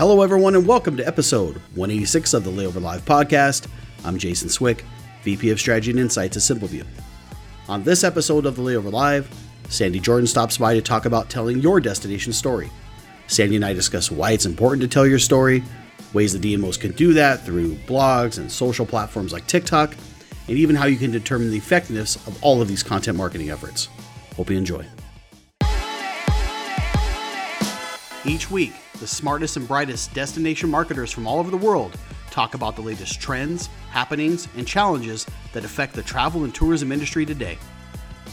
Hello, everyone, and welcome to episode 186 of the Layover Live podcast. I'm Jason Swick, VP of Strategy and Insights at Simpleview. On this episode of the Layover Live, Sandee Jordan stops by to talk about telling your destination story. Sandee and I discuss why it's important to tell your story, ways the DMOs can do that through blogs and social platforms like TikTok, and even how you can determine the effectiveness of all of these content marketing efforts. Hope you enjoy. Each week, the smartest and brightest destination marketers from all over the world talk about the latest trends, happenings, and challenges that affect the travel and tourism industry today.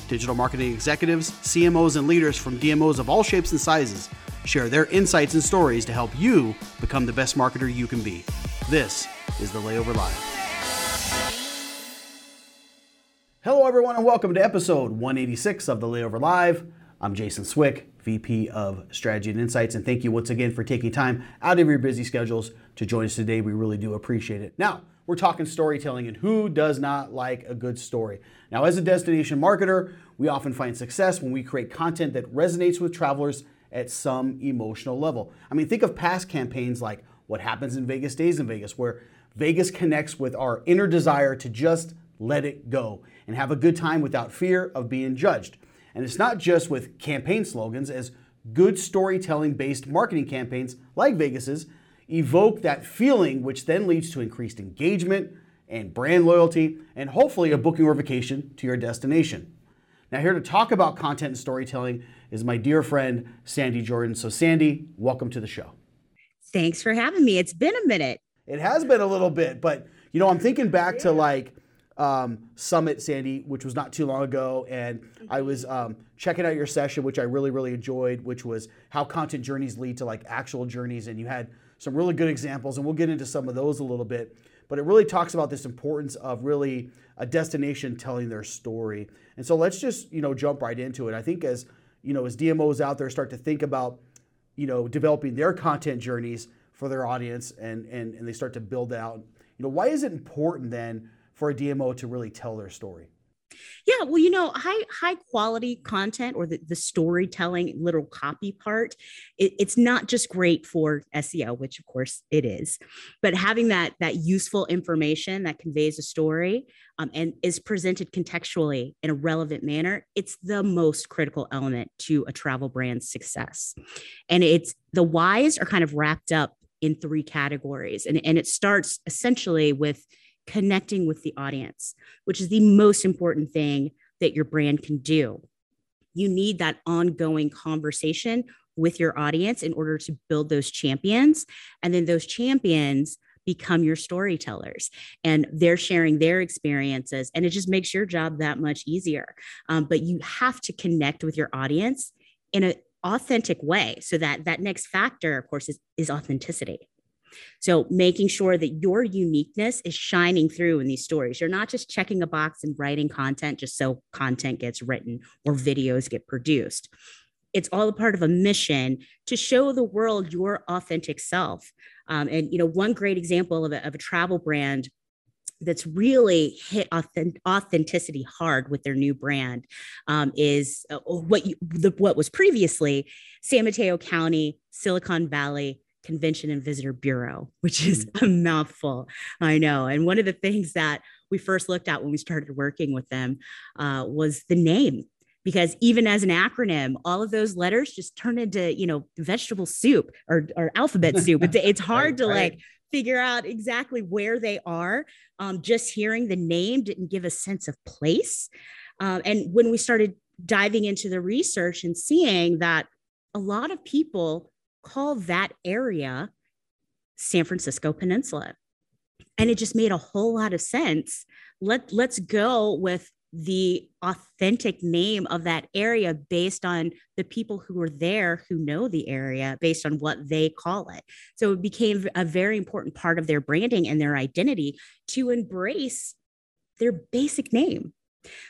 Digital marketing executives, CMOs, and leaders from DMOs of all shapes and sizes share their insights and stories to help you become the best marketer you can be. This is the Layover Live. Hello, everyone, and welcome to episode 186 of the Layover Live. I'm Jason Swick, VP of Strategy and Insights, and thank you once again for taking time out of your busy schedules to join us today. We really do appreciate it. Now, we're talking storytelling, and who does not like a good story? Now, as a destination marketer, we often find success when we create content that resonates with travelers at some emotional level. I mean, think of past campaigns like What Happens in Vegas Stays in Vegas, where Vegas connects with our inner desire to just let it go and have a good time without fear of being judged. And it's not just with campaign slogans, as good storytelling based marketing campaigns like Vegas's evoke that feeling, which then leads to increased engagement and brand loyalty, and hopefully a booking or vacation to your destination. Now, here to talk about content and storytelling is my dear friend, Sandee Jordan. So, Sandee, welcome to the show. Thanks for having me. It's been a minute. It has been a little bit, but you know, I'm thinking back to like um, Summit, Sandee, which was not too long ago, and I was um, checking out your session, which I really, really enjoyed, which was how content journeys lead to like actual journeys, and you had some really good examples, and we'll get into some of those a little bit. But it really talks about this importance of really a destination telling their story, and so let's just you know jump right into it. I think as you know, as DMOs out there start to think about you know developing their content journeys for their audience, and and and they start to build out, you know, why is it important then? For a DMO to really tell their story? Yeah, well, you know, high high quality content or the, the storytelling literal copy part, it, it's not just great for SEO, which of course it is, but having that that useful information that conveys a story um, and is presented contextually in a relevant manner, it's the most critical element to a travel brand's success. And it's the whys are kind of wrapped up in three categories, and and it starts essentially with connecting with the audience, which is the most important thing that your brand can do. You need that ongoing conversation with your audience in order to build those champions. And then those champions become your storytellers and they're sharing their experiences. And it just makes your job that much easier. Um, but you have to connect with your audience in an authentic way so that that next factor, of course, is, is authenticity. So making sure that your uniqueness is shining through in these stories. You're not just checking a box and writing content just so content gets written or videos get produced. It's all a part of a mission to show the world your authentic self. Um, and you know, one great example of a, of a travel brand that's really hit authenticity hard with their new brand um, is uh, what you, the, what was previously San Mateo County, Silicon Valley, Convention and Visitor Bureau, which is mm. a mouthful. I know. And one of the things that we first looked at when we started working with them uh, was the name. Because even as an acronym, all of those letters just turn into, you know, vegetable soup or, or alphabet soup. It's, it's hard right, to right. like figure out exactly where they are. Um, just hearing the name didn't give a sense of place. Um, and when we started diving into the research and seeing that a lot of people call that area San Francisco Peninsula. And it just made a whole lot of sense. Let, let's go with the authentic name of that area based on the people who are there who know the area based on what they call it. So it became a very important part of their branding and their identity to embrace their basic name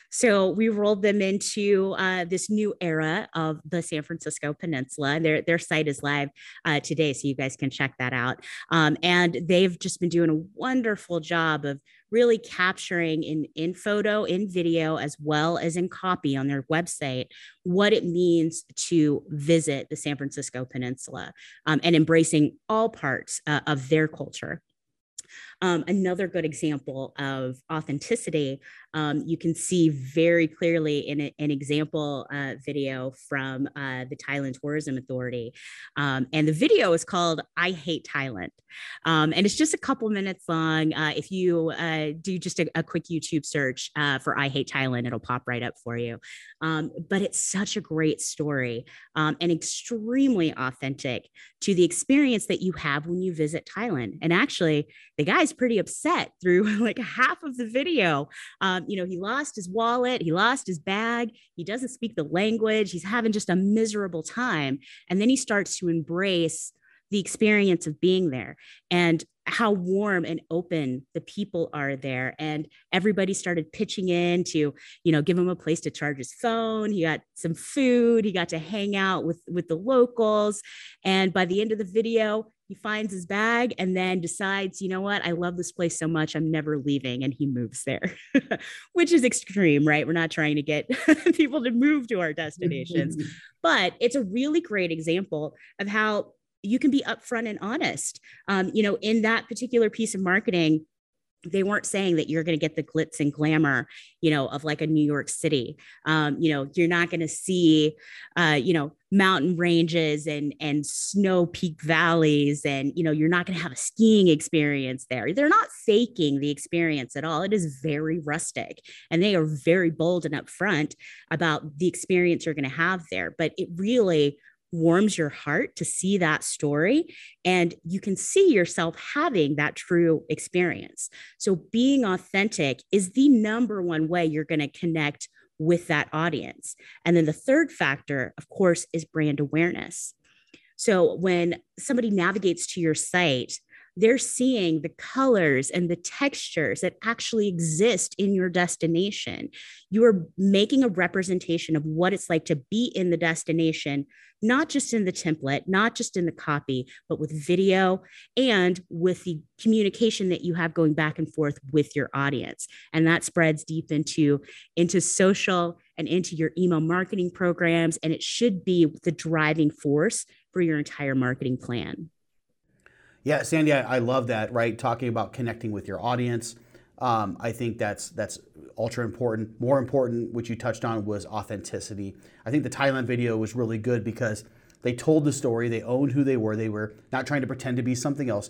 So we rolled them into uh, this new era of the San Francisco Peninsula. Their their site is live uh, today, so you guys can check that out. Um, and they've just been doing a wonderful job of really capturing in in photo, in video, as well as in copy on their website what it means to visit the San Francisco Peninsula um, and embracing all parts uh, of their culture. Um, another good example of authenticity, um, you can see very clearly in a, an example uh, video from uh, the Thailand Tourism Authority. Um, and the video is called I Hate Thailand. Um, and it's just a couple minutes long. Uh, if you uh, do just a, a, quick YouTube search uh, for I Hate Thailand, it'll pop right up for you. Um, but it's such a great story um, and extremely authentic to the experience that you have when you visit Thailand. And actually, the guy's pretty upset through like half of the video. Um, you know, he lost his wallet, he lost his bag, he doesn't speak the language, he's having just a miserable time. And then he starts to embrace the experience of being there and how warm and open the people are there. And everybody started pitching in to you know give him a place to charge his phone. He got some food. He got to hang out with with the locals. And by the end of the video he finds his bag and then decides, you know what, I love this place so much, I'm never leaving. And he moves there, which is extreme, right? We're not trying to get people to move to our destinations, but it's a really great example of how you can be upfront and honest. Um, you know, in that particular piece of marketing, they weren't saying that you're going to get the glitz and glamour, you know, of like a New York City. Um, you know, you're not going to see, uh, you know, mountain ranges and and snow peak valleys, and you know, you're not going to have a skiing experience there. They're not faking the experience at all. It is very rustic, and they are very bold and upfront about the experience you're going to have there. But it really warms your heart to see that story and you can see yourself having that true experience. So being authentic is the number one way you're going to connect with that audience. And then the third factor, of course, is brand awareness. So when somebody navigates to your site, they're seeing the colors and the textures that actually exist in your destination. You are making a representation of what it's like to be in the destination, not just in the template, not just in the copy, but with video and with the communication that you have going back and forth with your audience. And that spreads deep into, into social and into your email marketing programs. And it should be the driving force for your entire marketing plan. Yeah, Sandee, I, I, love that. Right, talking about connecting with your audience. Um, I think that's that's ultra important. More important, which you touched on, was authenticity. I think the Thailand video was really good because they told the story. They owned who they were. They were not trying to pretend to be something else.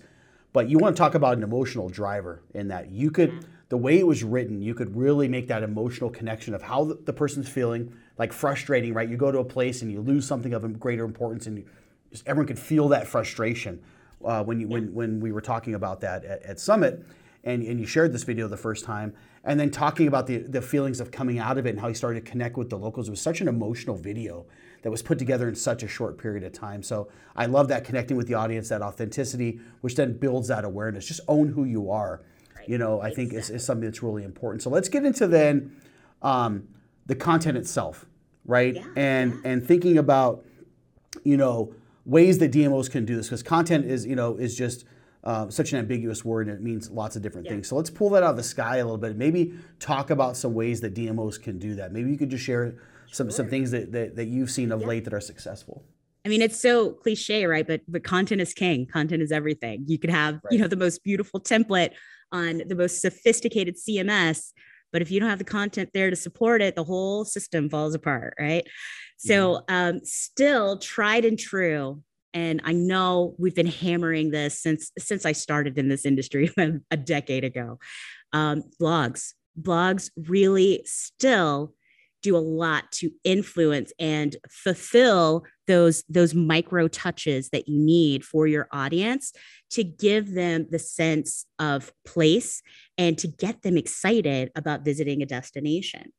But you want to talk about an emotional driver in that you could the way it was written, you could really make that emotional connection of how the, person's feeling, like frustrating, right? You go to a place and you lose something of greater importance, and you, just, everyone could feel that frustration uh, when you when when we were talking about that at, at Summit, and, and you shared this video the first time, and then talking about the the feelings of coming out of it and how you started to connect with the locals. It was such an emotional video that was put together in such a short period of time. So I love that connecting with the audience, that authenticity, which then builds that awareness. Just own who you are. Right. You know, I think is, is something that's really important. So let's get into then um, the content itself, right? Yeah, and yeah. and thinking about, you know ways that DMOs can do this because content is you know is just uh, such an ambiguous word and it means lots of different yeah. things. So let's pull that out of the sky a little bit. Maybe talk about some ways that DMOs can do that. Maybe you could just share some sure. some things that, that, that you've seen of yeah. late that are successful. I mean, it's so cliche, right? But but content is king. Content is everything. You could have right. you know the most beautiful template on the most sophisticated CMS, but if you don't have the content there to support it, the whole system falls apart, right? So, um, still tried and true. And I know we've been hammering this since since I started in this industry a decade ago. Um, blogs, blogs really still do a lot to influence and fulfill those those micro touches that you need for your audience to give them the sense of place and to get them excited about visiting a destination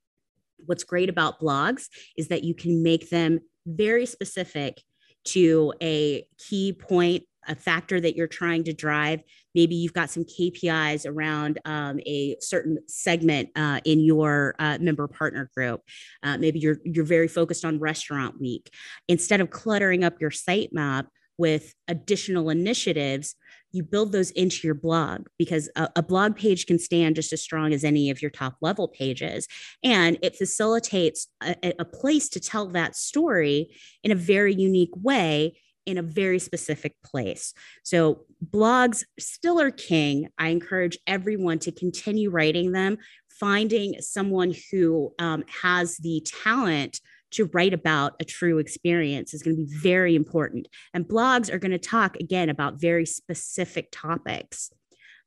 what's great about blogs is that you can make them very specific to a key point a factor that you're trying to drive. Maybe you've got some KPIs around um, a certain segment uh, in your uh, member partner group. Uh, maybe you're you're very focused on restaurant week. Instead of cluttering up your sitemap with additional initiatives, you build those into your blog because a, a, blog page can stand just as strong as any of your top level pages. And it facilitates a, a place to tell that story in a very unique way in a very specific place. So blogs still are king. I encourage everyone to continue writing them, finding someone who um, has the talent to write about a true experience is going to be very important. And blogs are going to talk again about very specific topics.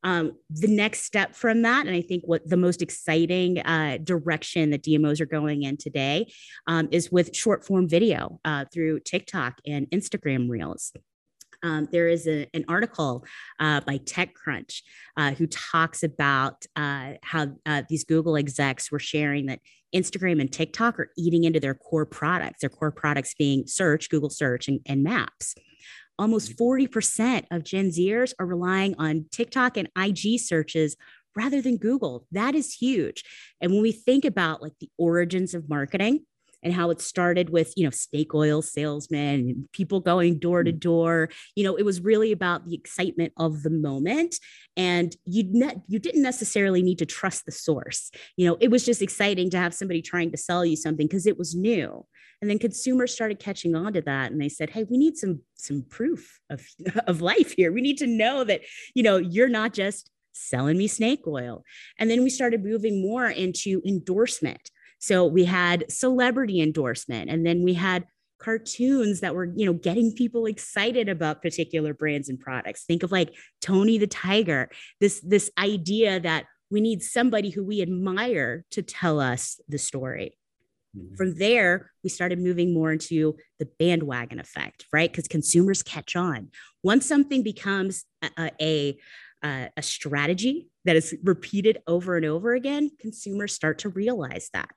Um, the next step from that, and I think what the most exciting uh, direction that DMOs are going in today um, is with short form video uh, through TikTok and Instagram Reels. Um, there is a, an article uh, by TechCrunch uh, who talks about uh, how uh, these Google execs were sharing that Instagram and TikTok are eating into their core products, their core products being search, Google search, and, and maps. Almost 40% mm-hmm. of Gen Zers are relying on TikTok and IG searches rather than Google. That is huge. And when we think about like the origins of marketing, and how it started with you know snake oil salesmen and people going door to mm. door. You know it was really about the excitement of the moment and you ne- you didn't necessarily need to trust the source. You know it was just exciting to have somebody trying to sell you something because it was new. And then consumers started catching on to that and they said hey we need some some proof of of life here. We need to know that you know you're not just selling me snake oil. And then we started moving more into endorsement so we had celebrity endorsement, and then we had cartoons that were, you know, getting people excited about particular brands and products. Think of like Tony the Tiger. This this idea that we need somebody who we admire to tell us the story. Mm-hmm. From there, we started moving more into the bandwagon effect, right? Because consumers catch on. Once something becomes a, a, a, a strategy that is repeated over and over again, consumers start to realize that.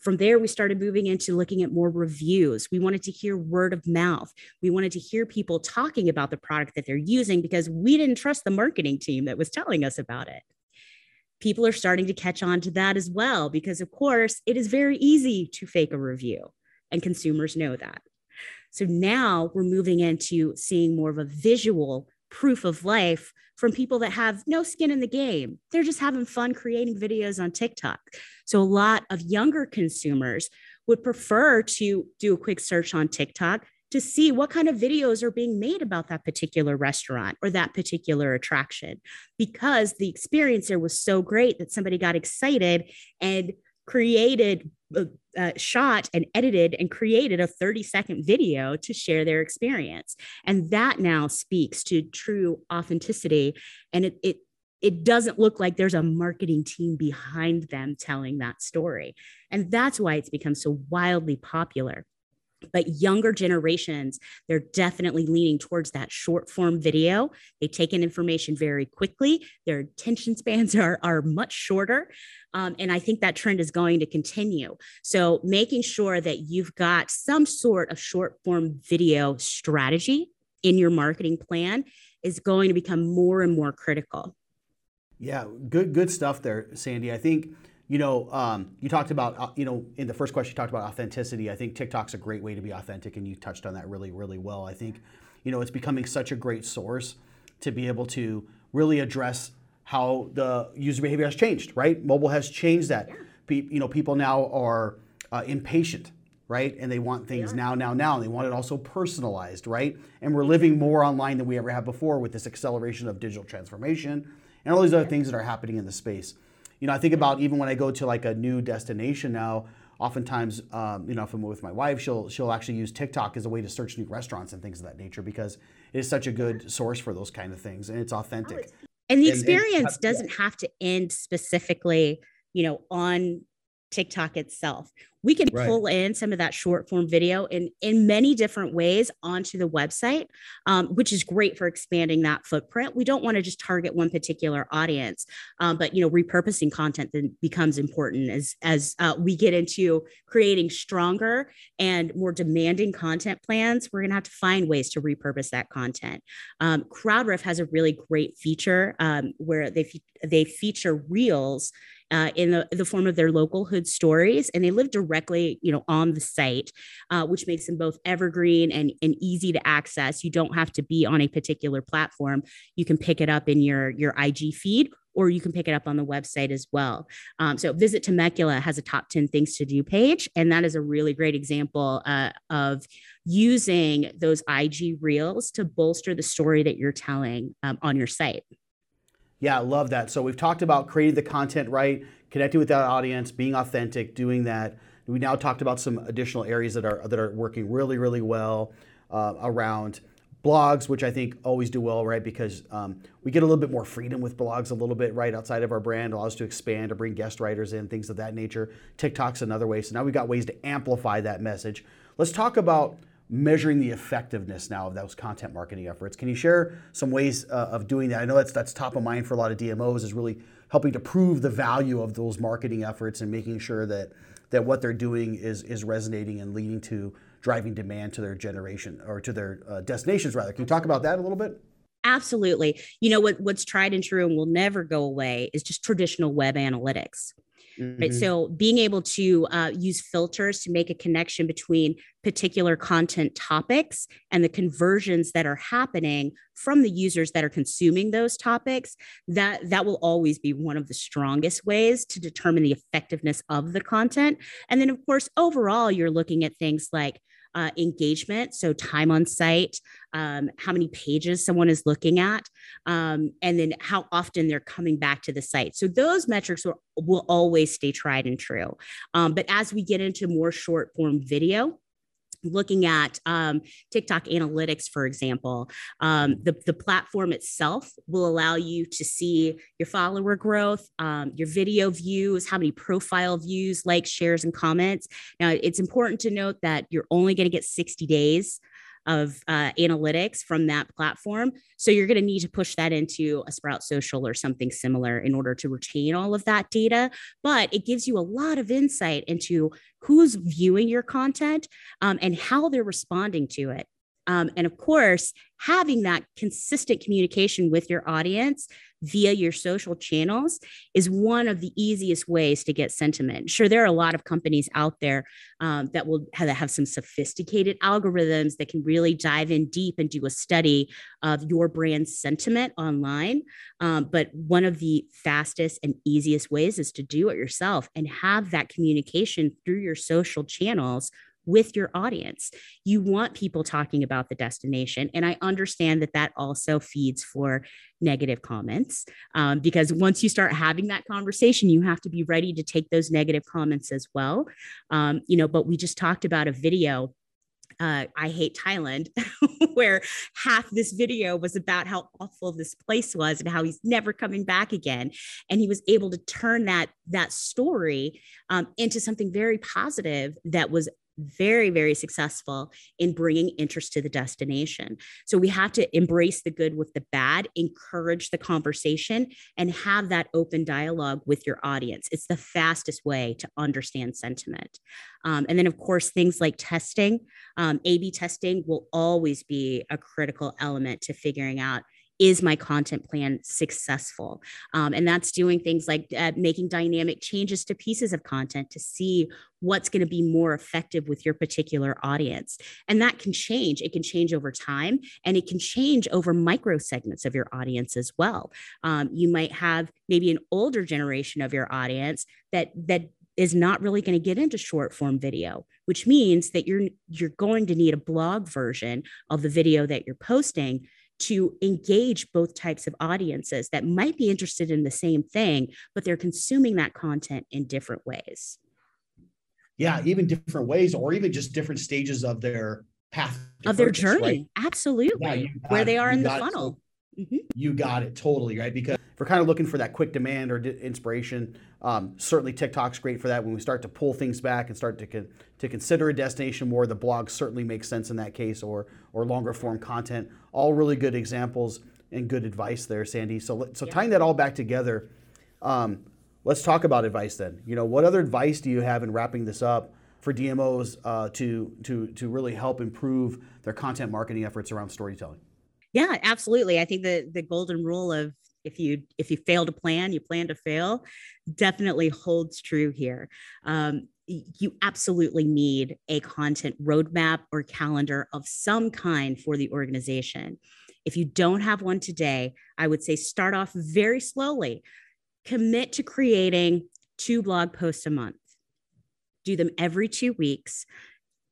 From there, we started moving into looking at more reviews. We wanted to hear word of mouth. We wanted to hear people talking about the product that they're using because we didn't trust the marketing team that was telling us about it. People are starting to catch on to that as well because, of course, it is very easy to fake a review, and consumers know that. So now we're moving into seeing more of a visual proof of life from people that have no skin in the game. They're just having fun creating videos on TikTok. So a lot of younger consumers would prefer to do a quick search on TikTok to see what kind of videos are being made about that particular restaurant or that particular attraction because the experience there was so great that somebody got excited and created uh, uh, shot and edited and created a 30 second video to share their experience. And that now speaks to true authenticity. And it, it it doesn't look like there's a marketing team behind them telling that story. And that's why it's become so wildly popular but younger generations they're definitely leaning towards that short form video. They take in information very quickly. Their attention spans are, are much shorter. Um, and i think that trend is going to continue. So making sure that you've got some sort of short form video strategy in your marketing plan is going to become more and more critical. Yeah good good stuff there Sandee. I think you know, um, you talked about, uh, you know, in the first question, you talked about authenticity. I think TikTok's a great way to be authentic, and you touched on that really, really well. I think, you know, it's becoming such a great source to be able to really address how the user behavior has changed, right? Mobile has changed that. Pe- you know, people now are uh, impatient, right? And they want things now, now, now. And they want it also personalized, right? And we're living more online than we ever have before with this acceleration of digital transformation and all these other things that are happening in the space you know, I think about even when I go to like a new destination now. Oftentimes, um, you know, if I'm with my wife, she'll she'll actually use TikTok as a way to search new restaurants and things of that nature because it is such a good source for those kind of things and it's authentic. And the experience and, and, doesn't have to end specifically, you know, on TikTok itself. We can right. pull in some of that short form video in in many different ways onto the website um, which is great for expanding that footprint we don't want to just target one particular audience um, but you know repurposing content then becomes important as as uh, we get into creating stronger and more demanding content plans we're going to have to find ways to repurpose that content um, CrowdRiff has a really great feature um, where they they feature reels uh, in the, the form of their local hood stories, and they live directly, you know, on the site, uh, which makes them both evergreen and, and easy to access. You don't have to be on a particular platform. You can pick it up in your your IG feed or you can pick it up on the website as well. Um, so Visit Temecula has a top 10 things to do page, and that is a really great example uh, of using those IG reels to bolster the story that you're telling um, on your site. Yeah, I love that. So we've talked about creating the content right, connecting with that audience, being authentic, doing that. We now talked about some additional areas that are that are working really, really well uh, around blogs, which I think always do well, right? Because um, we get a little bit more freedom with blogs, a little bit right outside of our brand, allows us to expand or bring guest writers in, things of that nature. TikTok's another way. So now we've got ways to amplify that message. Let's talk about measuring the effectiveness now of those content marketing efforts. Can you share some ways uh, of doing that? I know that's that's top of mind for a lot of DMOs is really helping to prove the value of those marketing efforts and making sure that that what they're doing is is resonating and leading to driving demand to their generation or to their uh, destinations rather. Can you talk about that a little bit? Absolutely. You know what what's tried and true and will never go away is just traditional web analytics. Mm-hmm. Right. So being able to uh, use filters to make a connection between particular content topics and the conversions that are happening from the users that are consuming those topics, that that will always be one of the strongest ways to determine the effectiveness of the content. And then of course, overall, you're looking at things like uh, engagement, so time on site, um, how many pages someone is looking at, um, and then how often they're coming back to the site. So those metrics will, will always stay tried and true. Um, but as we get into more short form video, looking at um, TikTok analytics, for example, um, the, the platform itself will allow you to see your follower growth, um, your video views, how many profile views, likes, shares, and comments. Now, it's important to note that you're only going to get 60 days of uh, analytics from that platform. So you're going to need to push that into a Sprout Social or something similar in order to retain all of that data. But it gives you a lot of insight into who's viewing your content um, and how they're responding to it. Um, and of course, having that consistent communication with your audience via your social channels is one of the easiest ways to get sentiment. Sure, there are a lot of companies out there um, that will have, that have some sophisticated algorithms that can really dive in deep and do a study of your brand sentiment online. Um, but one of the fastest and easiest ways is to do it yourself and have that communication through your social channels with your audience. You want people talking about the destination. And I understand that that also feeds for negative comments um, because once you start having that conversation, you have to be ready to take those negative comments as well. Um, you know, but we just talked about a video uh, I hate Thailand, where half this video was about how awful this place was and how he's never coming back again. And he was able to turn that that story um, into something very positive that was very, very successful in bringing interest to the destination. So we have to embrace the good with the bad, encourage the conversation, and have that open dialogue with your audience. It's the fastest way to understand sentiment. Um, and then, of course, things like testing, um, A B testing will always be a critical element to figuring out is my content plan successful? Um, and that's doing things like uh, making dynamic changes to pieces of content to see what's going to be more effective with your particular audience. And that can change. It can change over time and it can change over micro segments of your audience as well. Um, you might have maybe an older generation of your audience that that is not really going to get into short form video which means that you're you're going to need a blog version of the video that you're posting to engage both types of audiences that might be interested in the same thing, but they're consuming that content in different ways. Yeah, even different ways, or even just different stages of their path of their journey. Right? Absolutely. Yeah, where they are in the funnel. Mm-hmm. You got it totally right because we're kind of looking for that quick demand or d- inspiration, um, certainly TikTok's great for that. When we start to pull things back and start to con- to consider a destination more, the blog certainly makes sense in that case, or or longer form content. All really good examples and good advice there, Sandee. So so yeah. tying that all back together, um, let's talk about advice then. You know, what other advice do you have in wrapping this up? For DMOs uh, to to to really help improve their content marketing efforts around storytelling. Yeah, absolutely. I think the the golden rule of if you if you fail to plan, you plan to fail, definitely holds true here. Um, you absolutely need a content roadmap or calendar of some kind for the organization. If you don't have one today, I would say start off very slowly. Commit to creating two blog posts a month. Do them every two weeks.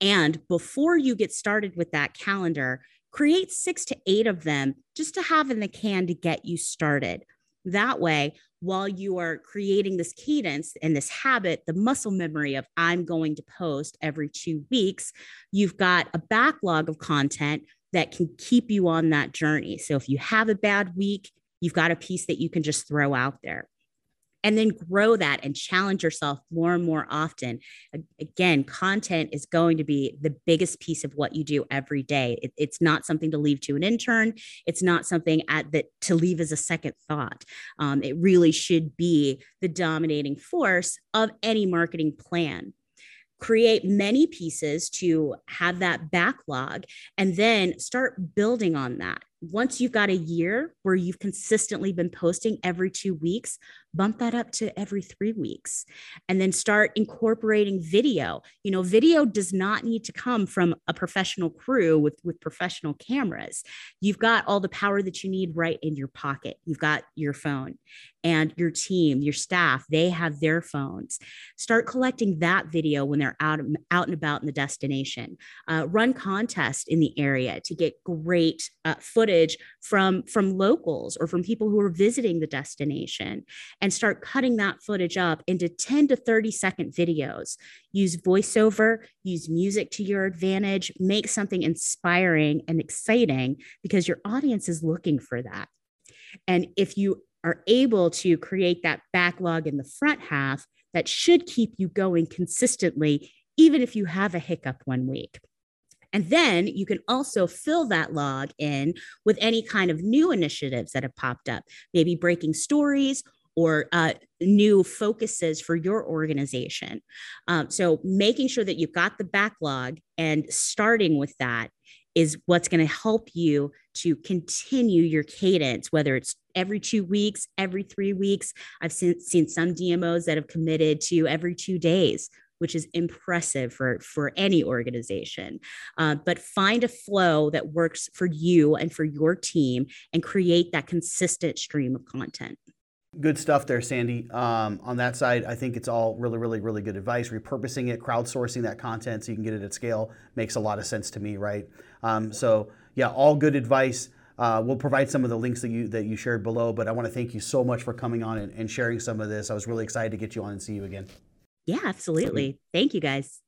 And before you get started with that calendar, create six to eight of them just to have in the can to get you started. That way, while you are creating this cadence and this habit, the muscle memory of I'm going to post every two weeks, you've got a backlog of content that can keep you on that journey. So if you have a bad week, you've got a piece that you can just throw out there and then grow that and challenge yourself more and more often. Again, content is going to be the biggest piece of what you do every day. It, it's not something to leave to an intern. It's not something at that to leave as a second thought. Um, it really should be the dominating force of any marketing plan create many pieces to have that backlog and then start building on that once you've got a year where you've consistently been posting every two weeks, bump that up to every three weeks and then start incorporating video. You know, video does not need to come from a professional crew with, with professional cameras. You've got all the power that you need right in your pocket. You've got your phone and your team, your staff, they have their phones. Start collecting that video when they're out, out and about in the destination. Uh, run contests in the area to get great uh, footage from, from locals or from people who are visiting the destination and start cutting that footage up into 10 to 30 second videos. Use voiceover, use music to your advantage, make something inspiring and exciting because your audience is looking for that. And if you are able to create that backlog in the front half, that should keep you going consistently, even if you have a hiccup one week. And then you can also fill that log in with any kind of new initiatives that have popped up, maybe breaking stories or uh, new focuses for your organization. Um, so making sure that you've got the backlog and starting with that is what's going to help you to continue your cadence, whether it's every two weeks, every three weeks. I've seen, seen some DMOs that have committed to every two days, which is impressive for, for any organization. Uh, but find a flow that works for you and for your team and create that consistent stream of content. Good stuff there, Sandee. Um, on that side, I think it's all really, really, really good advice. Repurposing it, crowdsourcing that content so you can get it at scale makes a lot of sense to me, right? Um, so, yeah, all good advice. Uh, we'll provide some of the links that you that you shared below, but I want to thank you so much for coming on and, and sharing some of this. I was really excited to get you on and see you again. Yeah, absolutely. Thank you, guys.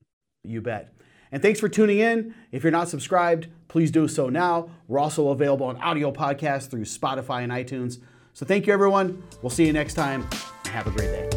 You bet. And thanks for tuning in. If you're not subscribed, please do so now. We're also available on audio podcasts through Spotify and iTunes. So thank you, everyone. We'll see you next time. Have a great day.